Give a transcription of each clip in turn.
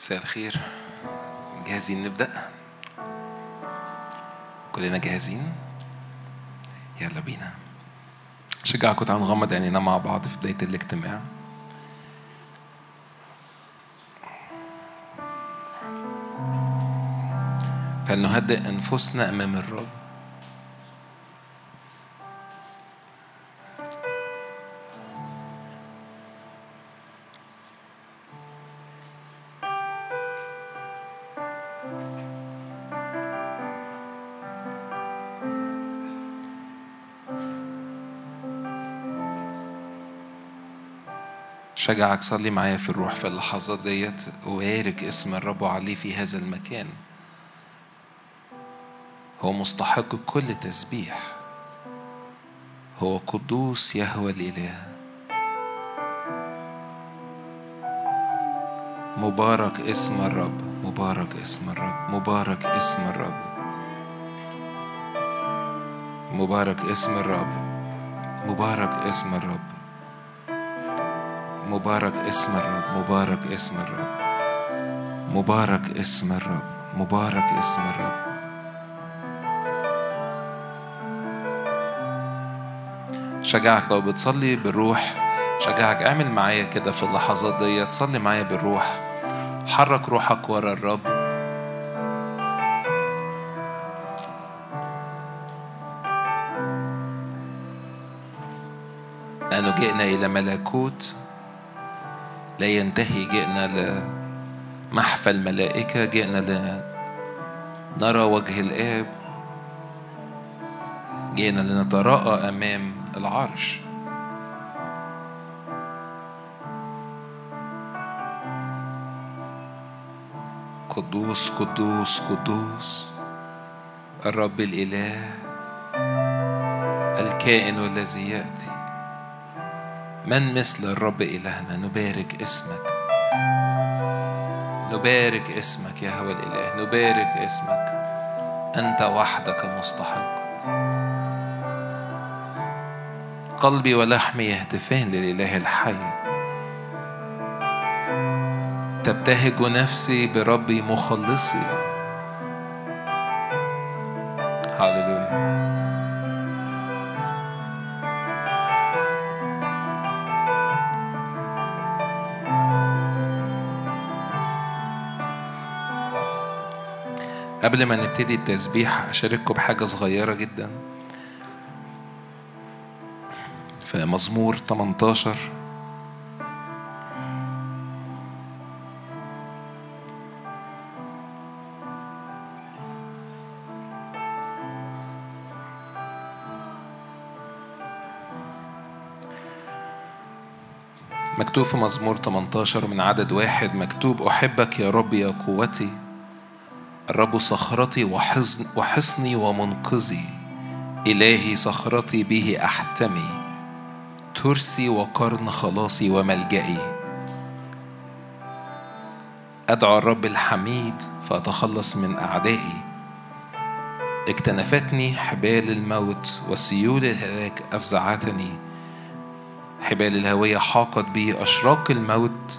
مساء الخير. جاهزين نبدأ؟ كلنا جاهزين؟ يلا بينا. شجعكم تعالوا نغمض عينينا مع بعض في بداية الاجتماع. فلنهدئ أنفسنا أمام الرب. شجعك صلي معايا في الروح في اللحظات ديت وبارك اسم الرب وعليه في هذا المكان. هو مستحق كل تسبيح. هو قدوس يهوى الإله. مبارك اسم الرب مبارك اسم الرب مبارك اسم الرب. مبارك اسم الرب مبارك اسم الرب. مبارك اسم الرب مبارك اسم الرب. مبارك اسم الرب مبارك اسم الرب. شجعك لو بتصلي بالروح شجعك اعمل معايا كده في اللحظات ديت صلي معايا بالروح حرك روحك ورا الرب. لأنه جئنا إلى ملكوت لا ينتهي جئنا لمحفى الملائكة جئنا لنرى وجه الآب. جئنا لنتراءى أمام العرش. قدوس قدوس قدوس الرب الإله الكائن الذي يأتي. من مثل الرب إلهنا؟ نبارك اسمك. نبارك اسمك يا هو الإله. نبارك اسمك. أنت وحدك مستحق. قلبي ولحمي يهتفان للإله الحي. تبتهج نفسي بربي مخلصي. قبل ما نبتدي التسبيح أشارككم بحاجة صغيرة جدا. في مزمور 18 مكتوب في مزمور 18 من عدد واحد مكتوب أحبك يا رب يا قوتي. الرب صخرتي وحصن وحصني ومنقذي. إلهي صخرتي به أحتمي. ترسي وقرن خلاصي وملجئي. أدعو الرب الحميد فأتخلص من أعدائي. اكتنفتني حبال الموت وسيول الهلاك أفزعتني. حبال الهوية حاقت بي أشراق الموت.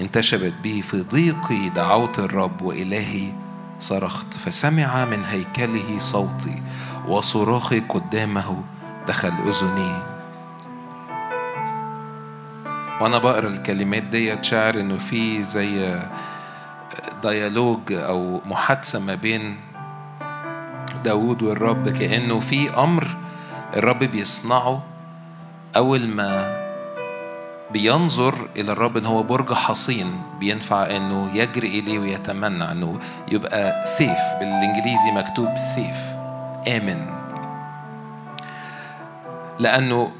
انتشبت بي في ضيقي دعوت الرب وإلهي. صرخت فسمع من هيكله صوتي وصراخي قدامه دخل أذني. وأنا بقرأ الكلمات ديت شاعر إنه في زي ديالوج أو محادثة ما بين داوود والرب كأنه في أمر الرب بيصنعه أول ما بينظر إلى الرب إن هو برج حصين بينفع إنه يجري إليه ويتمنى إنه يبقى سيف بالإنجليزي مكتوب سيف آمن. لأنه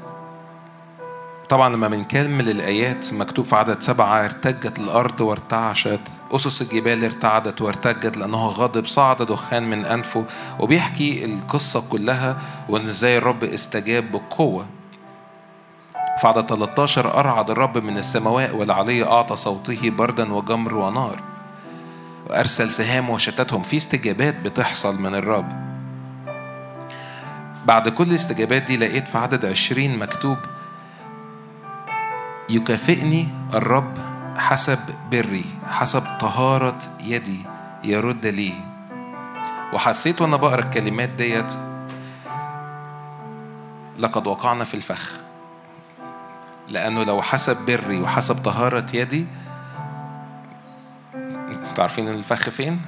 طبعا لما بنكمل الآيات مكتوب في عدد سبعة ارتجت الأرض وارتعشت أسس الجبال ارتعدت وارتجت لأنه غضب صعد دخان من أنفه وبيحكي القصة كلها وإن إزاي الرب استجاب بقوة. في عدد 13 أرعد الرب من السماوات والعلي أعطى صوته بردا وجمر ونار. وأرسل سهام وشتتهم في استجابات بتحصل من الرب. بعد كل الاستجابات دي لقيت في عدد عشرين مكتوب يكافئني الرب حسب بري حسب طهارة يدي يرد لي. وحسيت وأنا بقرأ الكلمات ديت لقد وقعنا في الفخ. لأنه لو حسب بري وحسب طهارة يدي أنتوا عارفين الفخ فين؟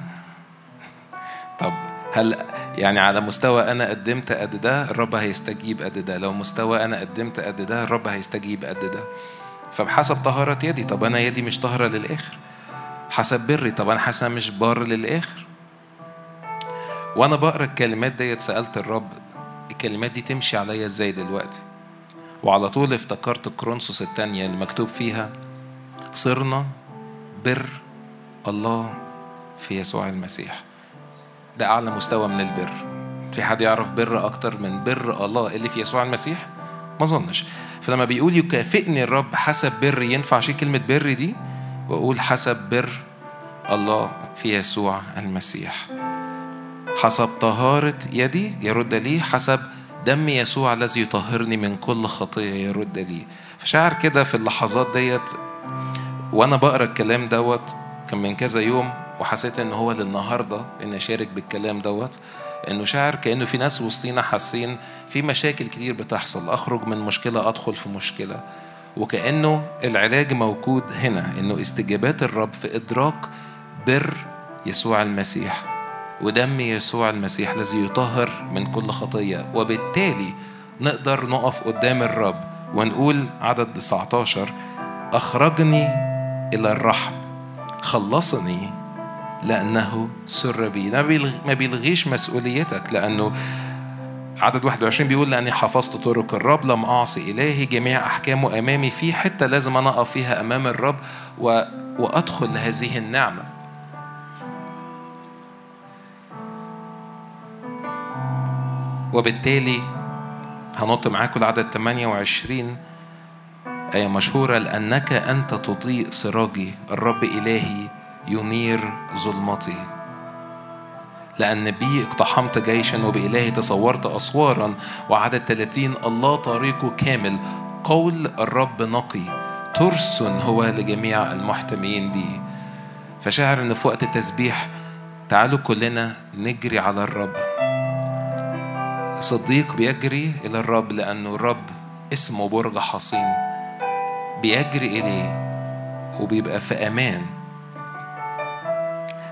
طب هل يعني على مستوى أنا قدمت قد ده الرب هيستجيب قد ده. لو مستوى أنا قدمت قد ده الرب هيستجيب قد ده. فبحسب طهارة يدي طب أنا يدي مش طاهرة للآخر. حسب بري طب أنا حاسس مش بار للآخر. وأنا بقرأ الكلمات ديت سألت الرب الكلمات دي تمشي عليا إزاي دلوقتي؟ وعلى طول افتكرت كورنثوس الثانية اللي مكتوب فيها صرنا بر الله في يسوع المسيح. ده أعلى مستوى من البر. في حد يعرف بر أكتر من بر الله اللي في يسوع المسيح؟ ما أظنش. فلما بيقول يكافئني الرب حسب بر ينفع أشيل كلمة بر دي؟ وأقول حسب بر الله في يسوع المسيح. حسب طهارة يدي يرد لي حسب دم يسوع الذي يطهرني من كل خطية يرد لي فشعر كده في اللحظات ديت وأنا بقرأ الكلام دوت كان من كذا يوم وحسيت إن هو للنهاردة إن أشارك بالكلام دوت إنه شعر كأنه في ناس وسطينا حاسين في مشاكل كتير بتحصل. أخرج من مشكلة أدخل في مشكلة. وكأنه العلاج موجود هنا إنه استجابات الرب في إدراك بر يسوع المسيح. ودم يسوع المسيح الذي يطهر من كل خطية. وبالتالي نقدر نقف قدام الرب ونقول عدد 19 أخرجني إلى الرحم خلصني لأنه سر بي. ما بيلغيش مسؤوليتك لأنه عدد 21 بيقول لأني حفظت طرق الرب لم أعصي إلهي جميع أحكامه أمامي في حتة لازم أنا أقف فيها أمام الرب و... وأدخل هذه النعمة. وبالتالي هنط معاكم العدد 28 آية مشهورة لأنك أنت تضيء سراجي الرب إلهي ينير ظلمتي. لأن بي اقتحمت جيشا وبإلهي تصورت أسوارا وعدد 30 الله طريقه كامل. قول الرب نقي. ترس هو لجميع المحتمين به فشاعر إن في وقت التسبيح تعالوا كلنا نجري على الرب. صديق بيجري إلى الرب لأنه الرب اسمه برج حصين. بيجري إليه وبيبقى في أمان.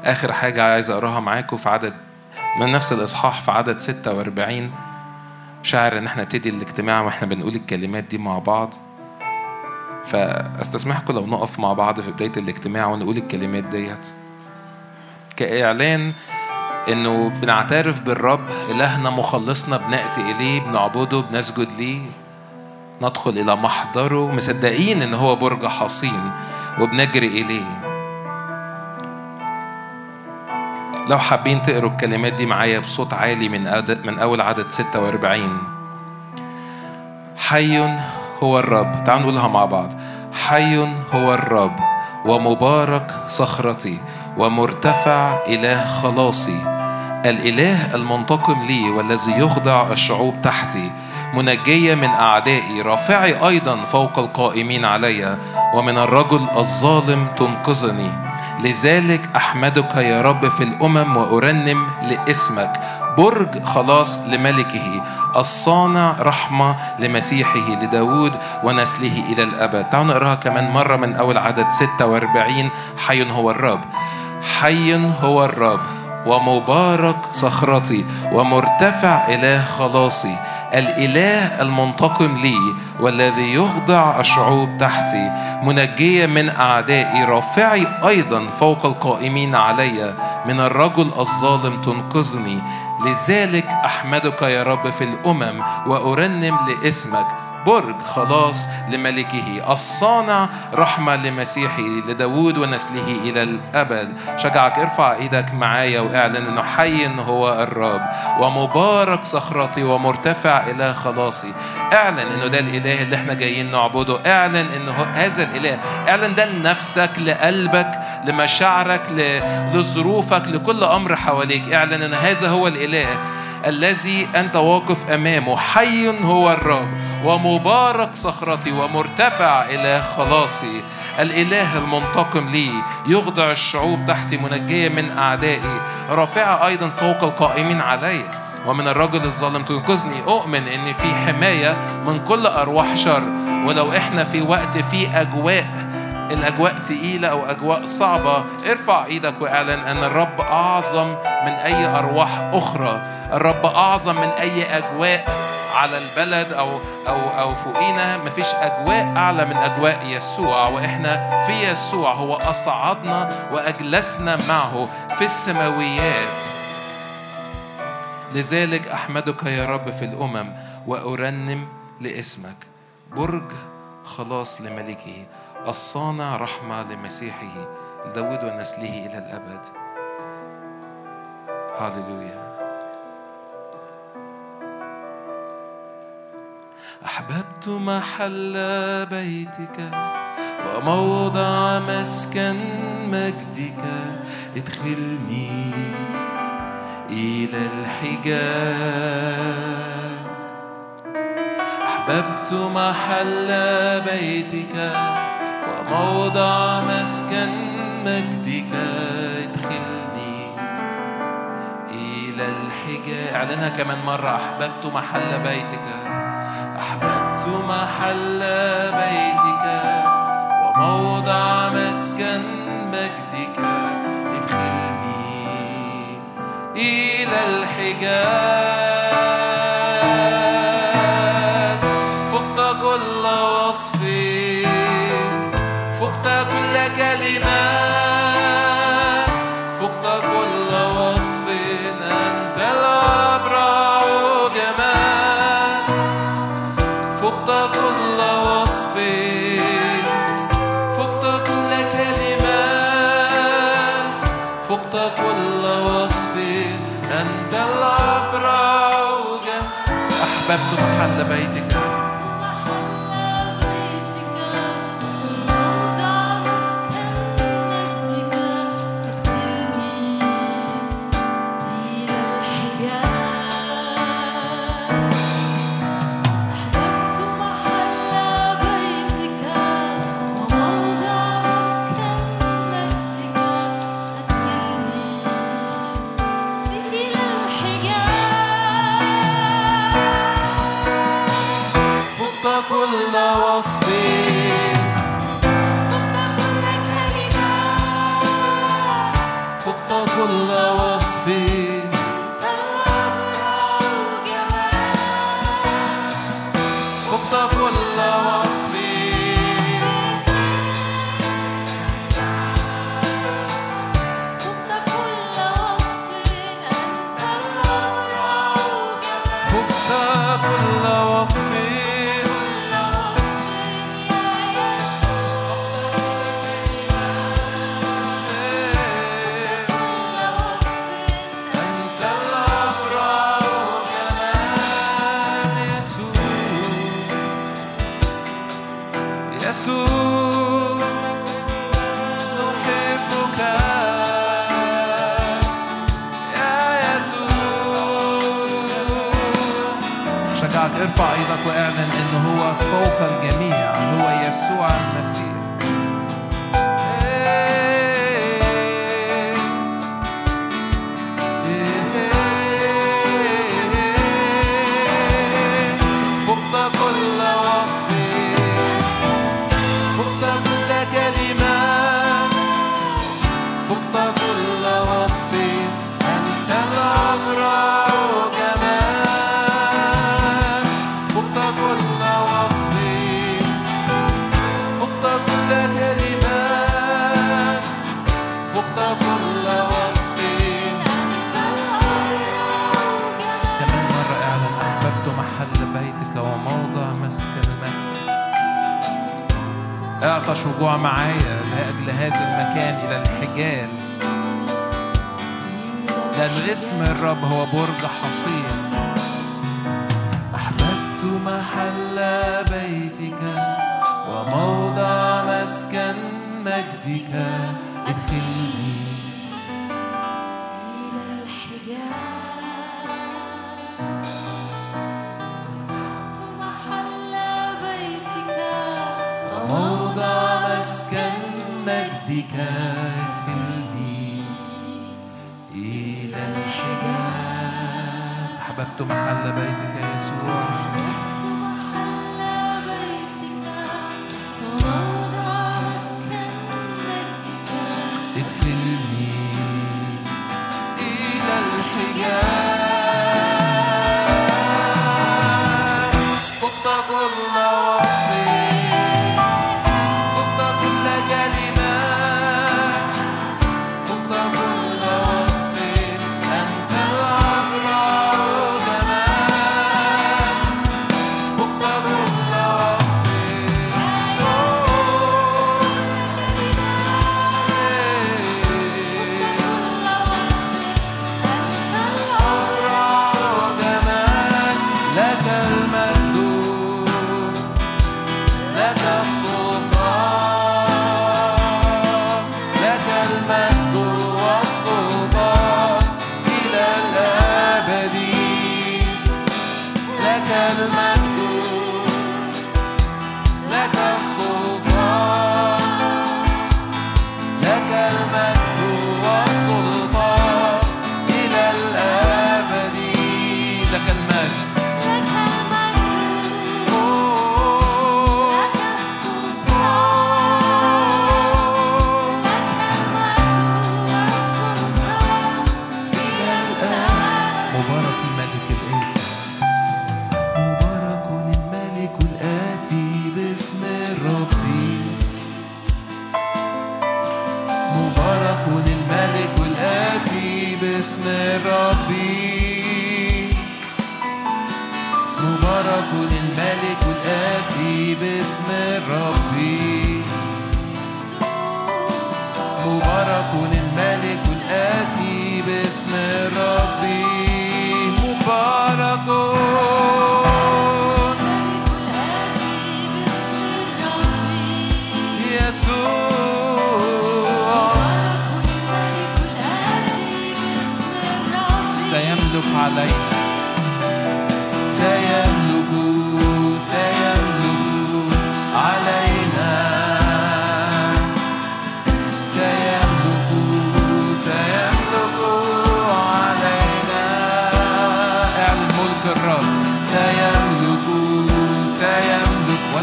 آخر حاجة عايز أقراها معاكم في عدد من نفس الإصحاح في عدد 46 شاعر إن إحنا نبتدي الاجتماع وإحنا بنقول الكلمات دي مع بعض. فأستسمحكم لو نقف مع بعض في بداية الاجتماع ونقول الكلمات ديت. كإعلان إنه بنعترف بالرب إلهنا مخلصنا بنأتي إليه بنعبده بنسجد ليه. ندخل إلى محضره مصدقين إن هو برج حصين وبنجري إليه. لو حابين تقروا الكلمات دي معايا بصوت عالي من من أول عدد 46 حي هو الرب. تعالوا نقولها مع بعض. حي هو الرب ومبارك صخرتي ومرتفع إله خلاصي. الإله المنتقم لي والذي يخضع الشعوب تحتي منجية من أعدائي رافعي أيضا فوق القائمين علي ومن الرجل الظالم تنقذني. لذلك أحمدك يا رب في الأمم وأرنم لاسمك. برج خلاص لملكه الصانع رحمة لمسيحه لداود ونسله إلى الأبد. تعالوا نقراها كمان مرة من أول عدد 46 حي هو الرب. حي هو الرب. ومبارك صخرتي ومرتفع إله خلاصي. الإله المنتقم لي والذي يخضع الشعوب تحتي. منجية من أعدائي رافعي أيضا فوق القائمين علي. من الرجل الظالم تنقذني. لذلك أحمدك يا رب في الأمم وأرنم لاسمك. برج خلاص لملكه الصانع رحمة لمسيحه لداود ونسله إلى الأبد. شجعك ارفع إيدك معايا وأعلن أنه حي هو الرب. ومبارك صخرتي ومرتفع إلى خلاصي. أعلن أنه ده الإله اللي إحنا جايين نعبده. أعلن أنه هذا الإله. أعلن ده لنفسك لقلبك لمشاعرك لظروفك لكل أمر حواليك. أعلن أن هذا هو الإله. الذي أنت واقف أمامه حي هو الرب ومبارك صخرتي ومرتفع إله خلاصي. الإله المنتقم لي يخضع الشعوب تحت منجية من أعدائي. رافعة أيضا فوق القائمين علي. ومن الرجل الظالم تنقذني. أؤمن إن في حماية من كل أرواح شر. ولو إحنا في وقت في أجواء الأجواء تقيلة أو أجواء صعبة ارفع إيدك وأعلن أن الرب أعظم من أي أرواح أخرى. الرب أعظم من أي أجواء على البلد أو أو أو فوقينا. مفيش أجواء أعلى من أجواء يسوع وإحنا في يسوع. هو أصعدنا وأجلسنا معه في السماويات. لذلك أحمدك يا رب في الأمم وأرنم لاسمك. برج خلاص لملكه. الصانع رحمة لمسيحه لداود ونسله إلى الأبد. هاللويا. أحببت محل بيتك وموضع مسكن مجدك ادخلني إلى الحجاب. أحببت محل بيتك وموضع مسكن مجدك ادخلني إلى الحجاب. إعلنها كمان مرة. أحببت محل بيتك. أحببت محل بيتك. وموضع مسكن مجدك. ادخلني إلى الحجاب. محل بيتك ارفع إيدك واعلن إنه هو فوق الجميع هو يسوع المسيح. اعطش وجوع معايا لأجل هذا المكان إلى الحجال. لأن اسم الرب هو برج حصين. أحببت محل بيتك وموضع مسكن مجدك. ادخلني أحببت محل بيتك يسوع.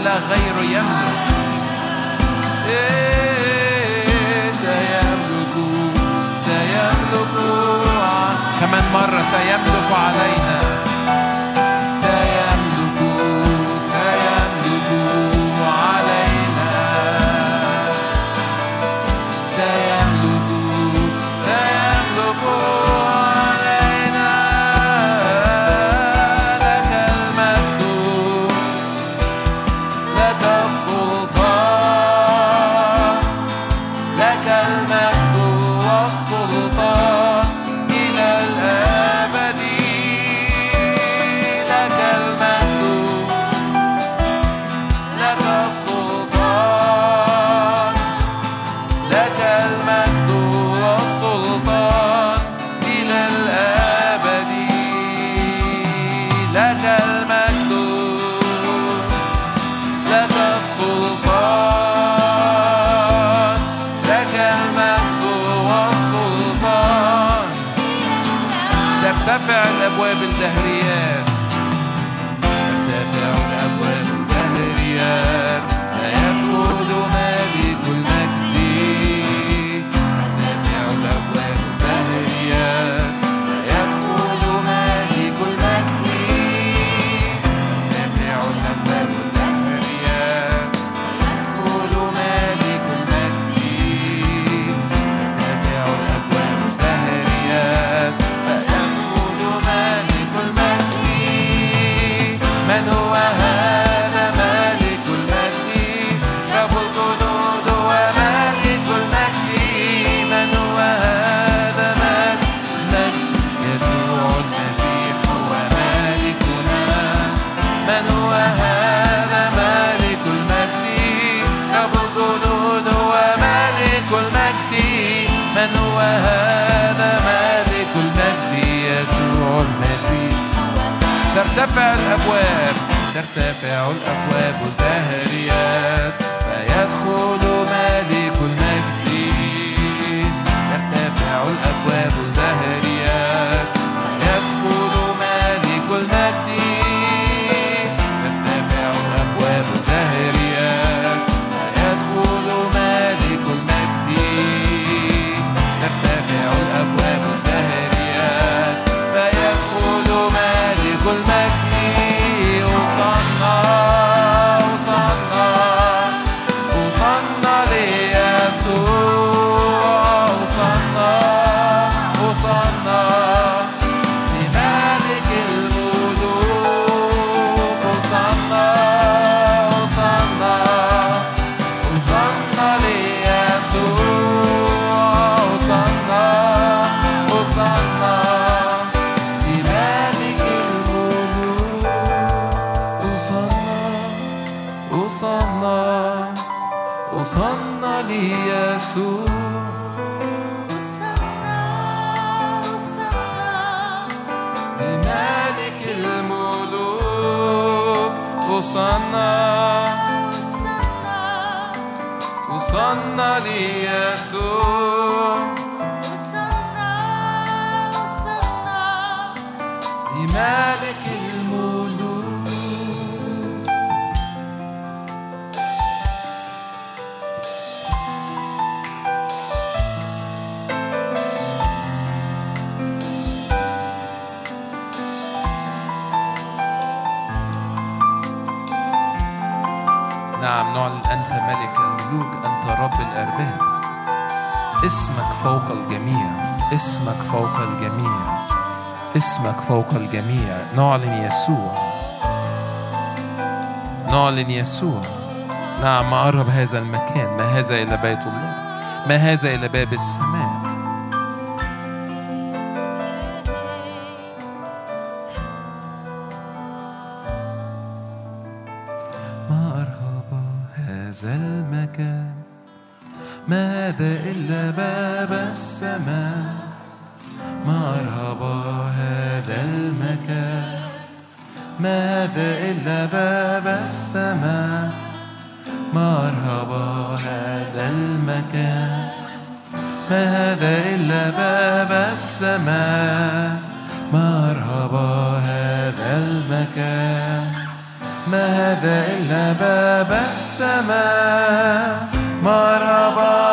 مجدك خلدي إلى الحجاب أحببت محل بيتك يا يسوع الأبواب ترتفع الأبواب الدهريات فيدخل وصلنا وصلنا ليسوع. لمالك الملوك ليسوع. الأرباب. اسمك فوق الجميع اسمك فوق الجميع اسمك فوق الجميع. نعلن يسوع. نعلن يسوع. نعم ما قرب هذا المكان. ما هذا إلى بيت الله؟ ما هذا إلى باب السماء؟ هذا إلا باب السماء. ما أرهب هذا المكان. ما هذا إلا باب السماء؟ مرحبا.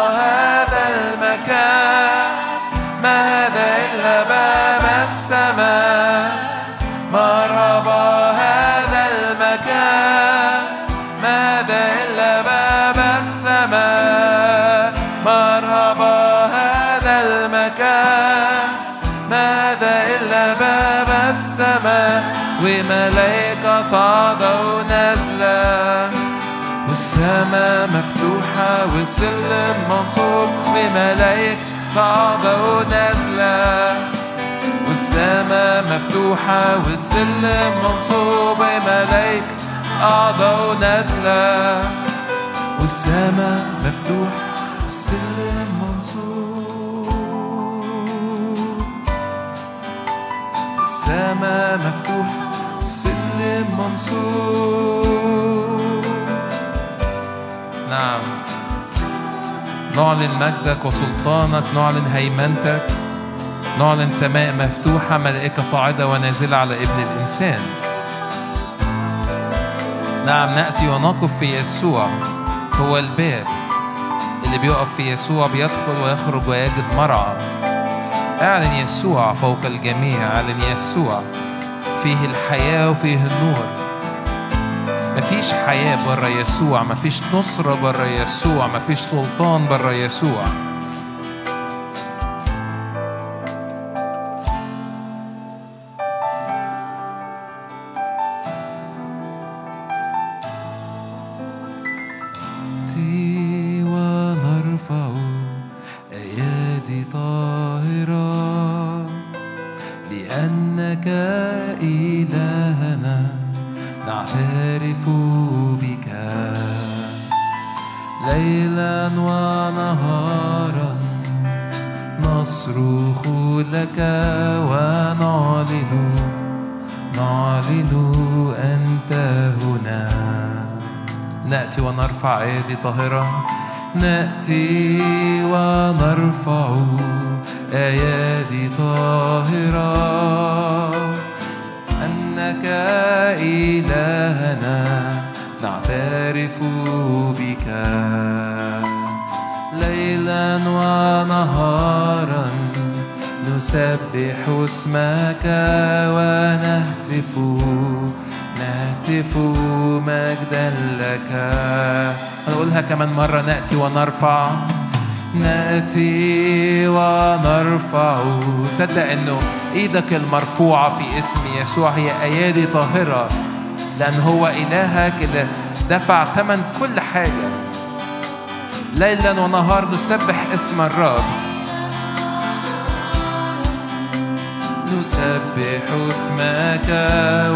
صعدة ونازلة والسماء مفتوحة والسلم منصوب وملائكة صعدة ونازلة والسماء مفتوحة والسلم منصوب وملائكة صعدة ونازلة والسماء مفتوحة والسلم منصوب السماء مفتوحة. نعم. نعلن مجدك وسلطانك نعلن هيمنتك نعلن سماء مفتوحة ملائكة صاعدة ونازلة على ابن الإنسان. نعم نأتي ونقف في يسوع هو الباب. اللي بيقف في يسوع بيدخل ويخرج ويجد مرعى. أعلن يسوع فوق الجميع أعلن يسوع. فيه الحياة وفيه النور. مفيش حياة بره يسوع مفيش نصرة بره يسوع مفيش سلطان بره يسوع. أيدي طاهرة. نأتي ونرفع أيادي طاهرة. أنك إلهنا نعترف بك. ليلا ونهارا نسبح اسمك ونهتف. نهتف مجدا لك. نقولها كمان مرة نأتي ونرفع. نأتي ونرفع. صدق أنه إيدك المرفوعة في اسم يسوع هي أيادي طاهرة لأن هو إلهك اللي دفع ثمن كل حاجة. ليلا ونهار نسبح اسم الرب. نسبح اسمك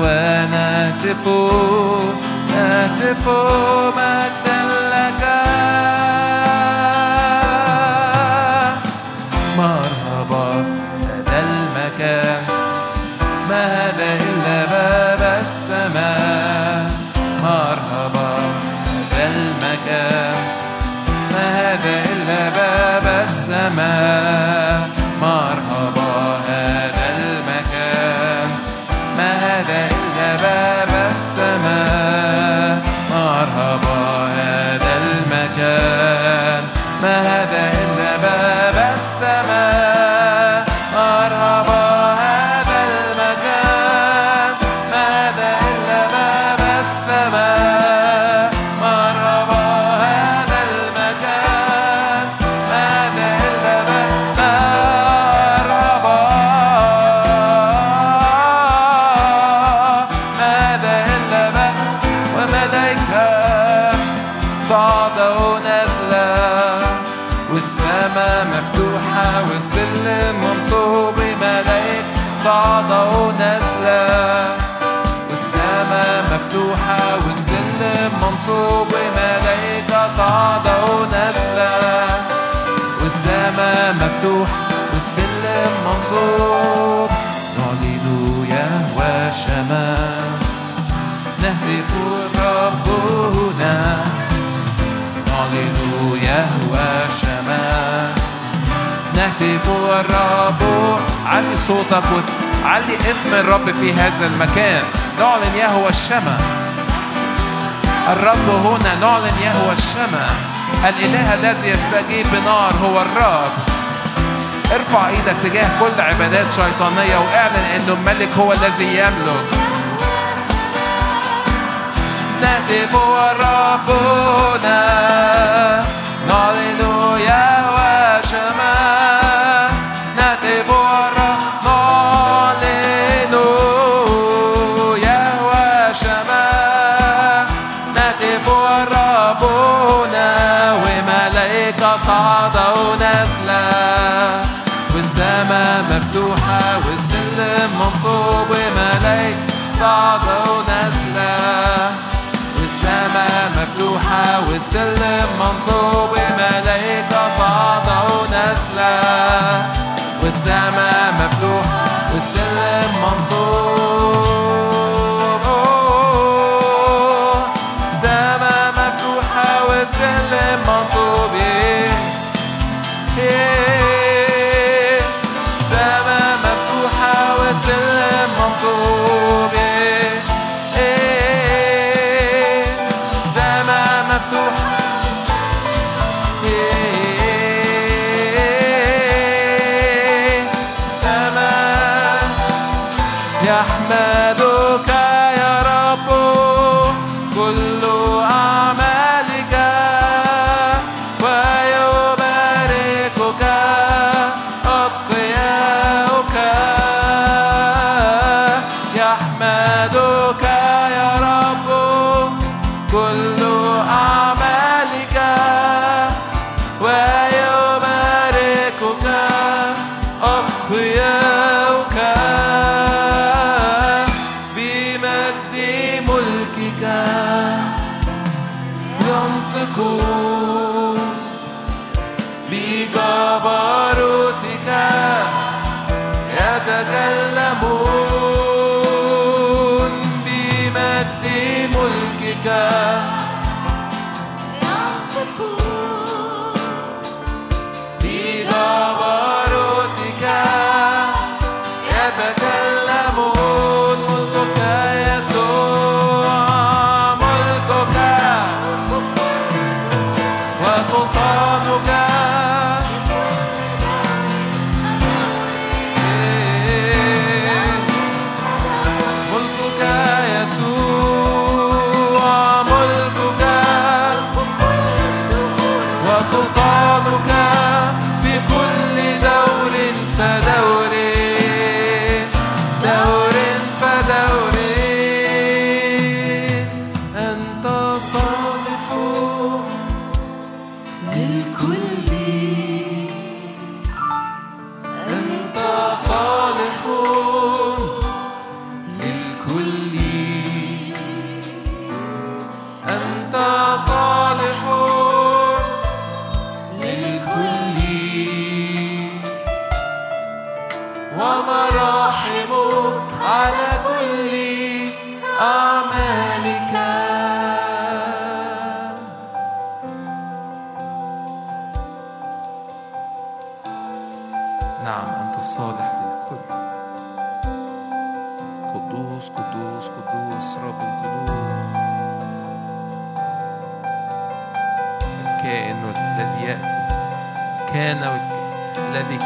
ونهتف نهتف مجدا. السماء. الملك هو الرب علي صوتك علي اسم الرب في هذا المكان. نعلن يهوى الشمع. الرب هنا نعلن يهوى الشمع. الإله الذي يستجيب بنار هو الرب. ارفع إيدك تجاه كل عبادات شيطانية وأعلن انه الملك هو الذي يملك. نهتف هو هنا سلم منصوب ملايكة صعدوا نازلة أحمدك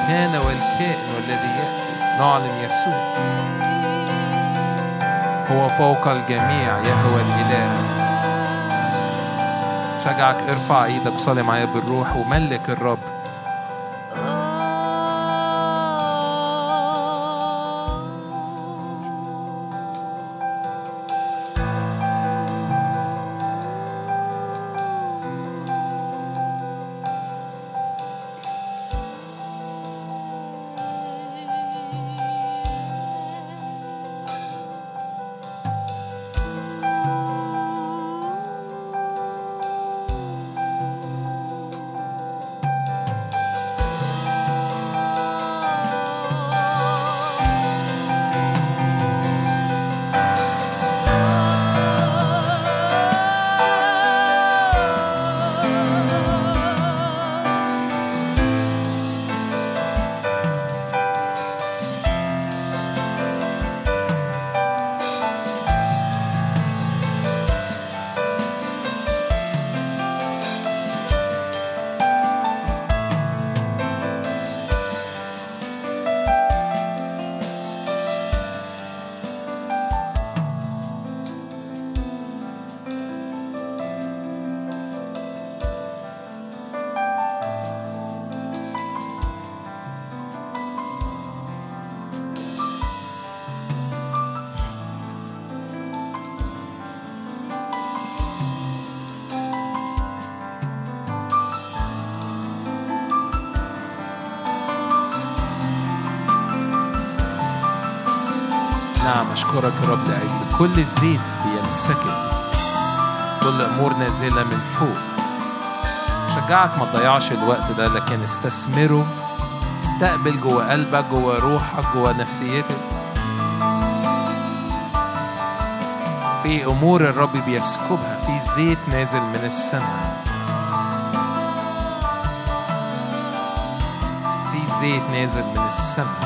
كان والكائن والذي يأتي نعلن يسوع. هو فوق الجميع يهوى الإله. شجعك ارفع إيدك وصلي معايا بالروح وملك الرب. أشكرك يا رب لأجل كل الزيت بينسكب. كل أمور نازلة من فوق. شجعك ما تضيعش الوقت ده لكن استثمره. استقبل جوه قلبك جوه روحك جوه نفسيتك. في أمور الرب بيسكبها. في زيت نازل من السماء. في زيت نازل من السماء.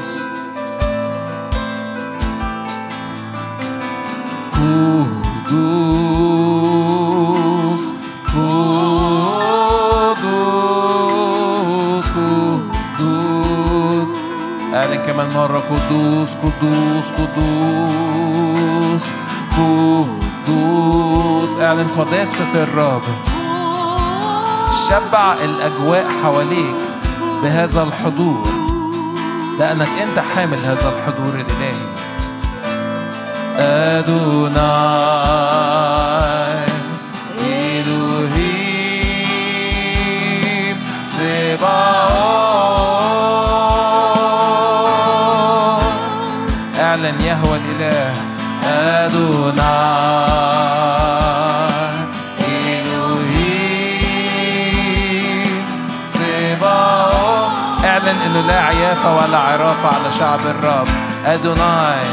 مرة قدوس قدوس قدوس قدوس اعلن قداسة الرب. شبع الأجواء حواليك بهذا الحضور لأنك أنت حامل هذا الحضور الإلهي. أدوناي إلهيم صباؤوت اعلن يهوى الإله صباؤوت اعلن إنه لا عيافة ولا عرافة على شعب الرب. أدوناي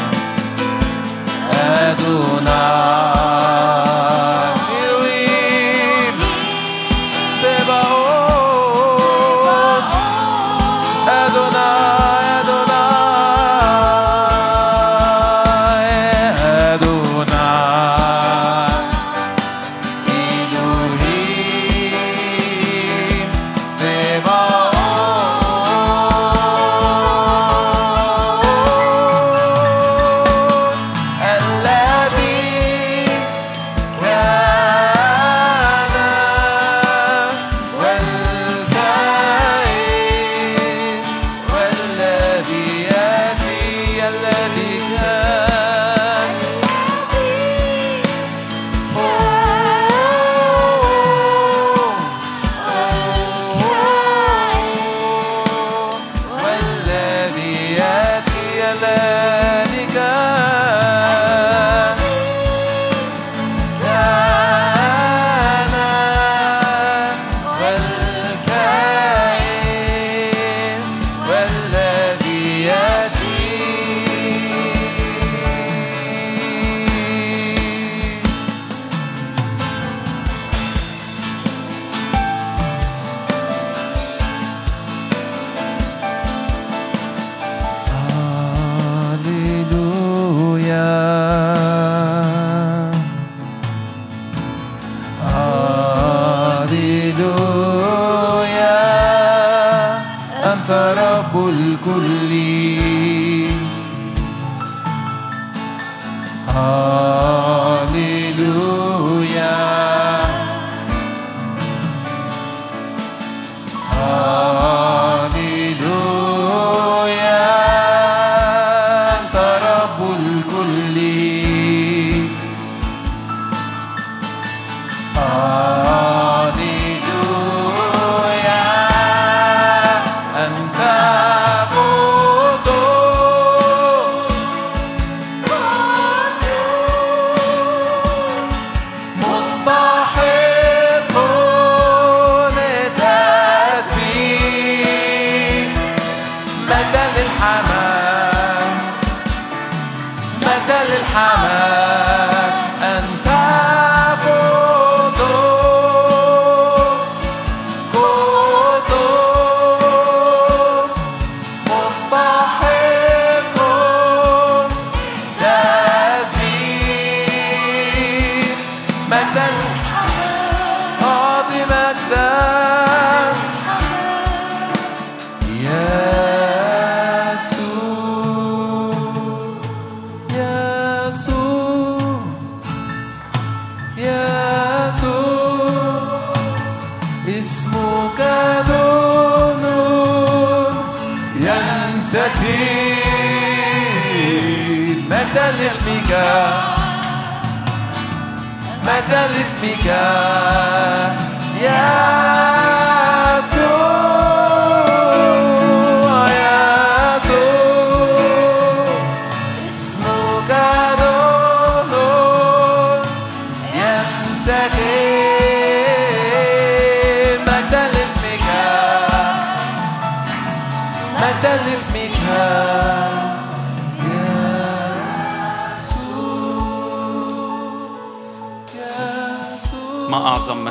أدوناي الكل. هاليلويا مجدا لاسمك يسوع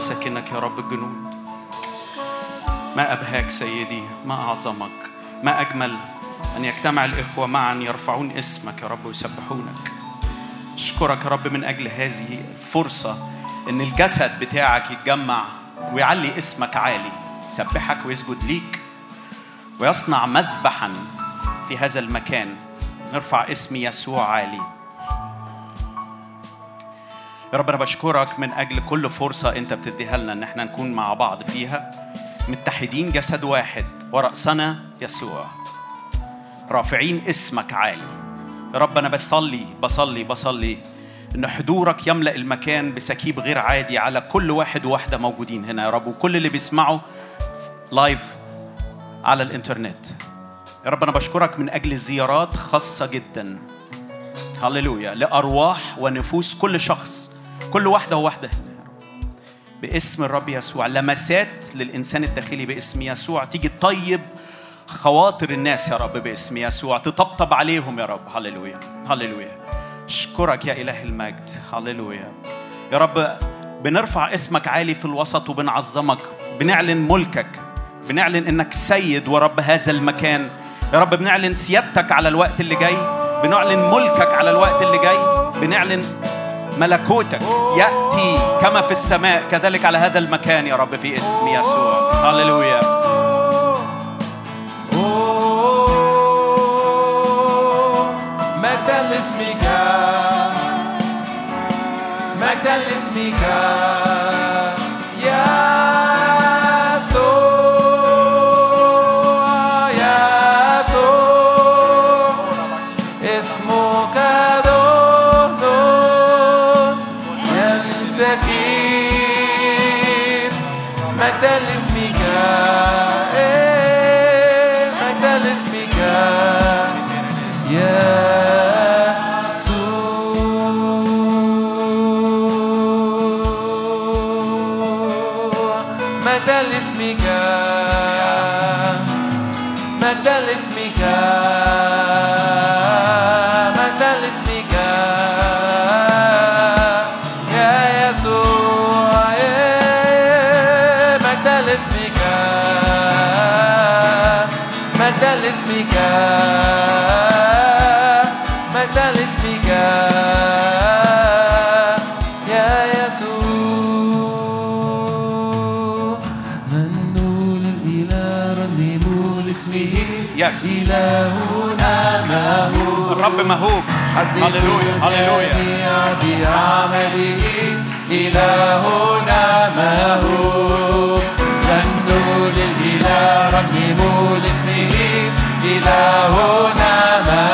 مساكنك يا رب الجنود ما أبهاك سيدي ما أعظمك ما أجمل أن يجتمع الإخوة معا يرفعون اسمك يا رب ويسبحونك. أشكرك يا رب من أجل هذه الفرصة إن الجسد بتاعك يتجمع ويعلي اسمك عالي. يسبحك ويسجد ليك ويصنع مذبحا في هذا المكان. نرفع اسم يسوع عالي. يا رب أنا بشكرك من أجل كل فرصة أنت بتديها لنا إن إحنا نكون مع بعض فيها. متحدين جسد واحد ورأسنا يسوع. رافعين اسمك عالي. يا رب أنا بصلي بصلي بصلي إن حضورك يملأ المكان بسكيب غير عادي على كل واحد وواحدة موجودين هنا يا رب. وكل اللي بيسمعوا live على الإنترنت. يا رب أنا بشكرك من أجل زيارات خاصة جدا. هللويا. لأرواح ونفوس كل شخص. كل واحدة وواحدة. هنا يا رب باسم الرب يسوع. لمسات للإنسان الداخلي باسم يسوع. تيجي تطيب خواطر الناس يا رب باسم يسوع. تطبطب عليهم يا رب. هللويا. هللويا. اشكرك يا إله المجد. هللويا. يا رب بنرفع اسمك عالي في الوسط وبنعظمك. بنعلن ملكك. بنعلن إنك سيد ورب هذا المكان. يا رب بنعلن سيادتك على الوقت اللي جاي. بنعلن ملكك على الوقت اللي جاي. بنعلن ملكوتك يأتي كما في السماء كذلك على هذا المكان يا رب في اسم يسوع. هللويا. مجدا لاسمك مجدا لاسمك Yes. إلهنا ما هو الرب مهوب هللويا هللويا بعمله إلهنا ما هو غنوا للإله رنموا لاسمه إلهنا ما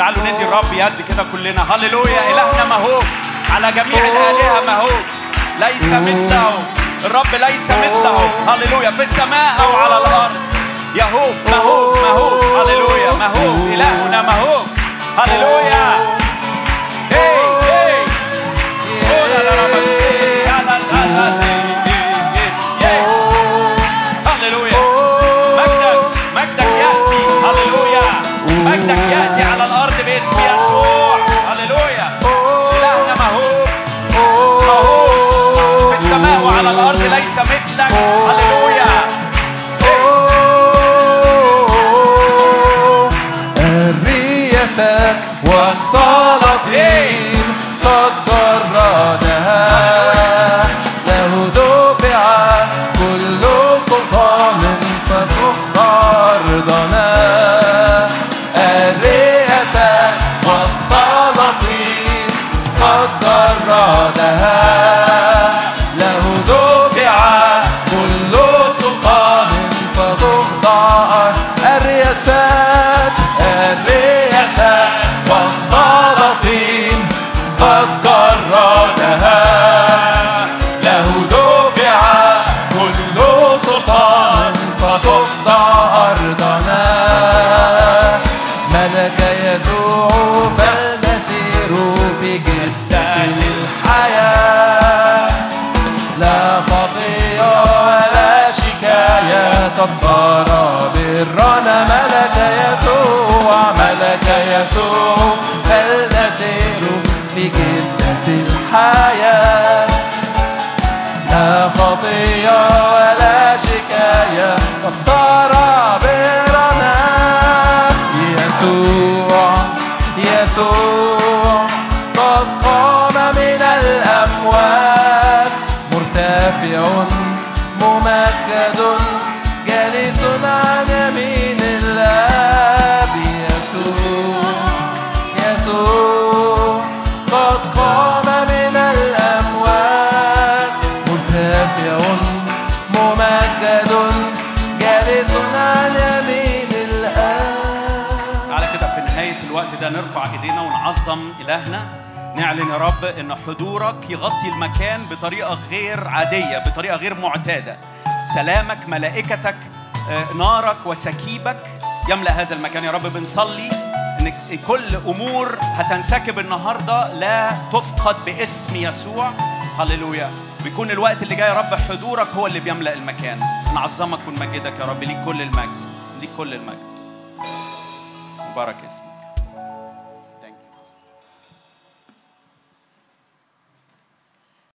تعالوا ندي الرب يد كده كلنا هللويا إلهنا مهوب على جميع الآلهة مهوب ليس مثله الرب ليس مثله هللويا في السماء أو على الأرض يهوب مهوب مهوب هللويا مهوب إلهنا مهوب هللويا Oh, مجدك يأتي هللويا مجدك يأتي على ملك يسوع فلنسير في جدة الحياة. لا خطية ولا شكاية قد صار برنا ملك يسوع ملك يسوع فلنسير في جدة الحياة. لا خطية يسوع ونعظم إلهنا نعلن يا رب إن حضورك يغطي المكان بطريقة غير عادية بطريقة غير معتادة. سلامك ملائكتك آه، نارك وسكيبك يملأ هذا المكان. يا رب بنصلي إن كل أمور هتنسكب النهارده لا تفقد باسم يسوع. هللويا. بيكون الوقت اللي جاي يا رب حضورك هو اللي بيملأ المكان. نعظمك ونمجدك يا رب. ليك كل المجد. ليك كل المجد. مبارك اسمك.